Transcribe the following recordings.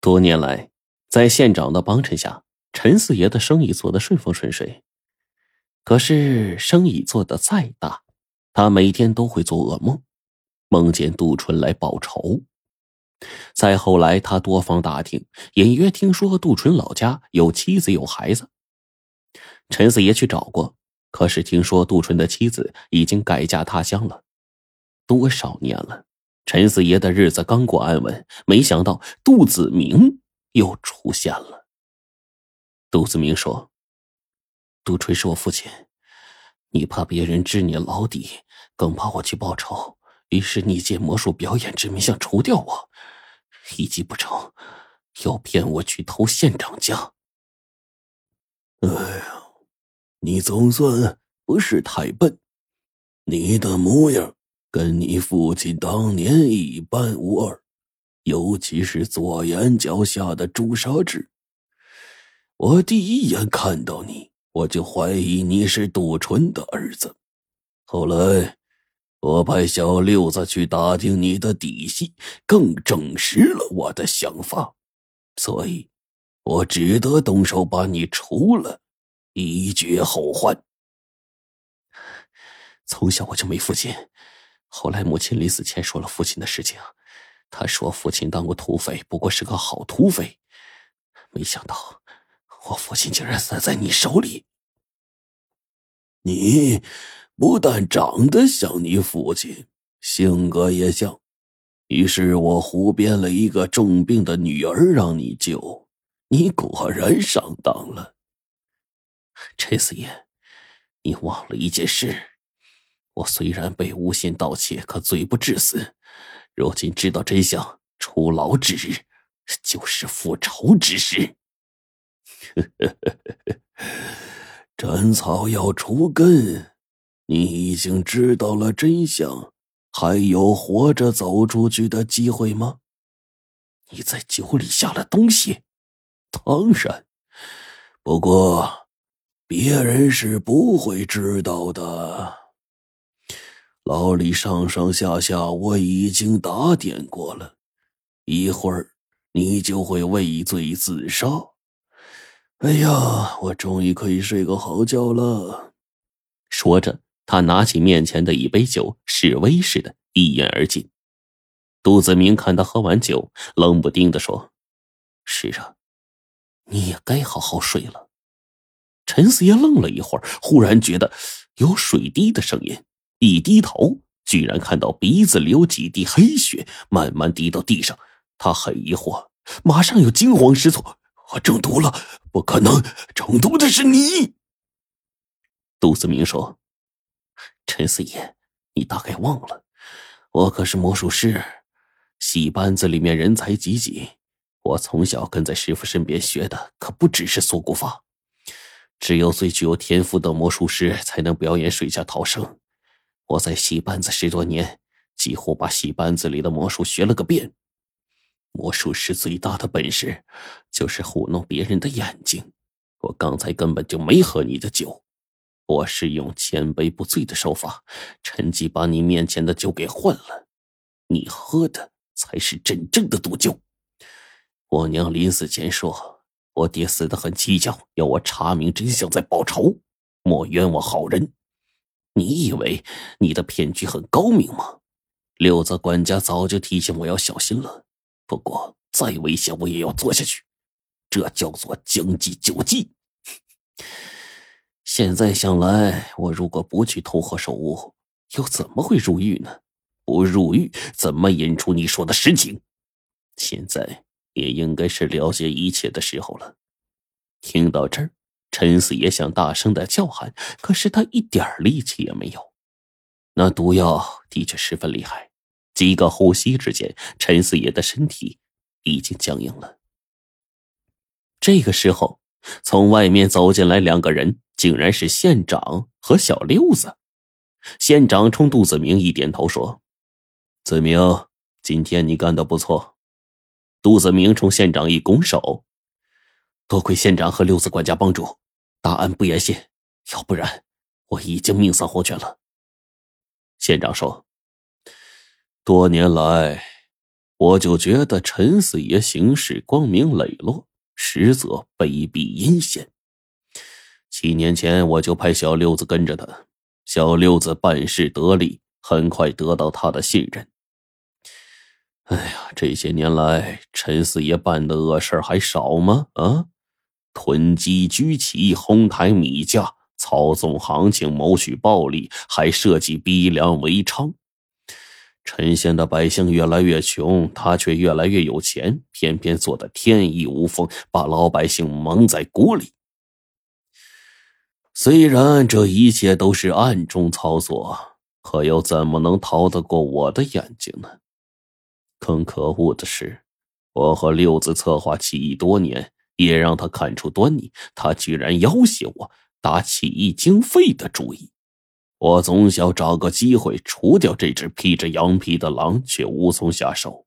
多年来，在县长的帮衬下，陈四爷的生意做得顺风顺水。可是，生意做得再大，他每天都会做噩梦，梦见杜淳来报仇。再后来，他多方打听，隐约听说杜淳老家有妻子有孩子。陈四爷去找过，可是听说杜淳的妻子已经改嫁他乡了，多少年了。陈四爷的日子刚过安稳，没想到杜子明又出现了。杜子明说：“杜淳是我父亲，你怕别人知你老底，更怕我去报仇，于是你借魔术表演之名想除掉我，一计不成，又骗我去偷县长家。哎呀，你总算不是太笨，你的模样。”跟你父亲当年一般无二，尤其是左眼角下的朱砂痣。我第一眼看到你，我就怀疑你是杜淳的儿子。后来，我派小六子去打听你的底细，更证实了我的想法。所以，我只得动手把你除了，以绝后患。从小我就没父亲。后来母亲临死前说了父亲的事情，他说父亲当过土匪，不过是个好土匪。没想到我父亲竟然死在你手里。你不但长得像你父亲，性格也像，于是我胡编了一个重病的女儿让你救，你果然上当了。陈四爷，你忘了一件事。我虽然被诬陷盗窃，可罪不至死。如今知道真相，出牢之日，就是复仇之时。斩草要除根，你已经知道了真相，还有活着走出去的机会吗？你在酒里下了东西？当然，不过别人是不会知道的。牢里上上下下我已经打点过了，一会儿你就会畏罪自杀。哎呀，我终于可以睡个好觉了。说着，他拿起面前的一杯酒，示威似的，一饮而尽。杜子明看他喝完酒，冷不丁的说：“是啊，你也该好好睡了。”陈四爷愣了一会儿，忽然觉得有水滴的声音。一低头，居然看到鼻子里有几滴黑血，慢慢滴到地上。他很疑惑，马上又惊慌失措：“我中毒了！不可能，中毒的是你！”杜子明说：“陈四爷，你大概忘了，我可是魔术师，戏班子里面人才济济。我从小跟在师傅身边学的，可不只是缩骨法。只有最具有天赋的魔术师，才能表演水下逃生。”我在戏班子十多年，几乎把戏班子里的魔术学了个遍。魔术师最大的本事就是糊弄别人的眼睛。我刚才根本就没喝你的酒，我是用千杯不醉的手法，趁机把你面前的酒给换了。你喝的才是真正的毒酒。我娘临死前说，我爹死得很蹊跷，要我查明真相再报仇，莫冤枉好人。你以为你的骗局很高明吗？六子管家早就提醒我要小心了。不过再危险我也要做下去，这叫做将计就计。现在想来，我如果不去偷河守屋，又怎么会入狱呢？不入狱，怎么引出你说的实情？现在也应该是了解一切的时候了。听到这儿。陈四爷想大声的叫喊，可是他一点力气也没有。那毒药的确十分厉害，几个呼吸之间，陈四爷的身体已经僵硬了。这个时候，从外面走进来两个人，竟然是县长和小六子。县长冲杜子明一点头说：“子明，今天你干的不错。”杜子明冲县长一拱手。多亏县长和六子管家帮助，大案不言谢，要不然我已经命丧黄泉了。县长说：“多年来，我就觉得陈四爷行事光明磊落，实则卑鄙阴险。七年前，我就派小六子跟着他，小六子办事得力，很快得到他的信任。哎呀，这些年来，陈四爷办的恶事还少吗？啊，囤积居奇，哄抬米价，操纵行情，谋取暴利，还设计逼良为娼。陈县的百姓越来越穷，他却越来越有钱，偏偏做的天衣无缝，把老百姓蒙在鼓里。虽然这一切都是暗中操作，可又怎么能逃得过我的眼睛呢？更可恶的是，我和六子策划起义多年，也让他看出端倪。他居然要挟我打起义经费的主意。我总想找个机会除掉这只披着羊皮的狼，却无从下手。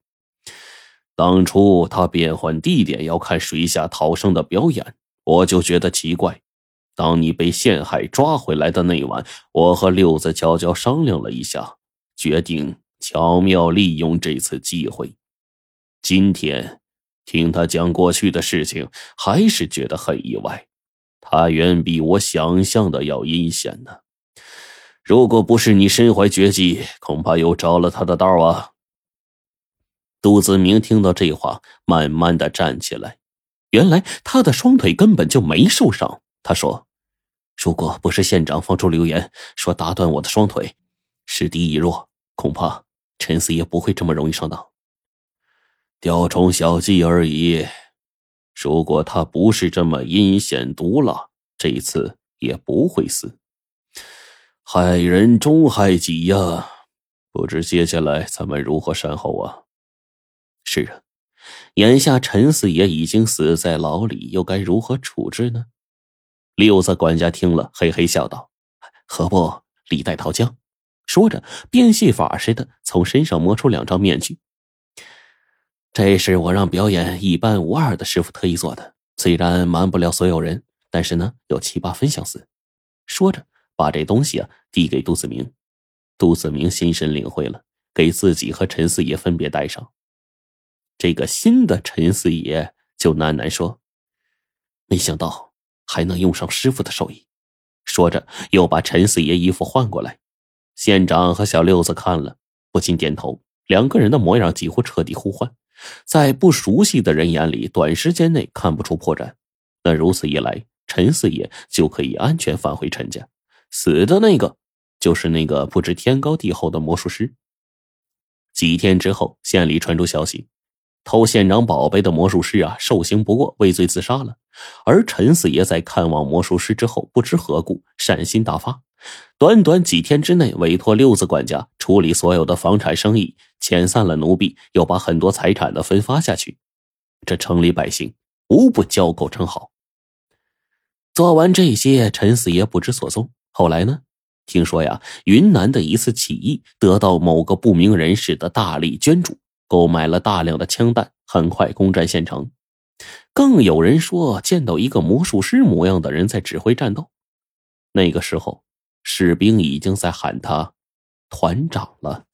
当初他变换地点要看水下逃生的表演，我就觉得奇怪。当你被陷害抓回来的那晚，我和六子悄悄商量了一下，决定。巧妙利用这次机会，今天听他讲过去的事情，还是觉得很意外。他远比我想象的要阴险呢。如果不是你身怀绝技，恐怕又着了他的道啊。杜子明听到这话，慢慢的站起来。原来他的双腿根本就没受伤。他说：“如果不是县长放出流言说打断我的双腿，时敌已弱，恐怕……”陈四爷不会这么容易上当，雕虫小技而已。如果他不是这么阴险毒辣，这一次也不会死。害人终害己呀！不知接下来咱们如何善后啊？是啊，眼下陈四爷已经死在牢里，又该如何处置呢？六子管家听了，嘿嘿笑道：“何不李代桃僵？”说着，变戏法似的从身上摸出两张面具。这是我让表演一般无二的师傅特意做的，虽然瞒不了所有人，但是呢，有七八分相似。说着，把这东西啊递给杜子明。杜子明心神领会了，给自己和陈四爷分别戴上。这个新的陈四爷就喃喃说：“没想到还能用上师傅的手艺。”说着，又把陈四爷衣服换过来。县长和小六子看了，不禁点头。两个人的模样几乎彻底互换，在不熟悉的人眼里，短时间内看不出破绽。那如此一来，陈四爷就可以安全返回陈家。死的那个，就是那个不知天高地厚的魔术师。几天之后，县里传出消息，偷县长宝贝的魔术师啊，受刑不过，畏罪自杀了。而陈四爷在看望魔术师之后，不知何故，善心大发。短短几天之内，委托六子管家处理所有的房产生意，遣散了奴婢，又把很多财产的分发下去。这城里百姓无不交口称好。做完这些，陈四爷不知所踪。后来呢？听说呀，云南的一次起义得到某个不明人士的大力捐助，购买了大量的枪弹，很快攻占县城。更有人说见到一个魔术师模样的人在指挥战斗。那个时候。士兵已经在喊他团长了。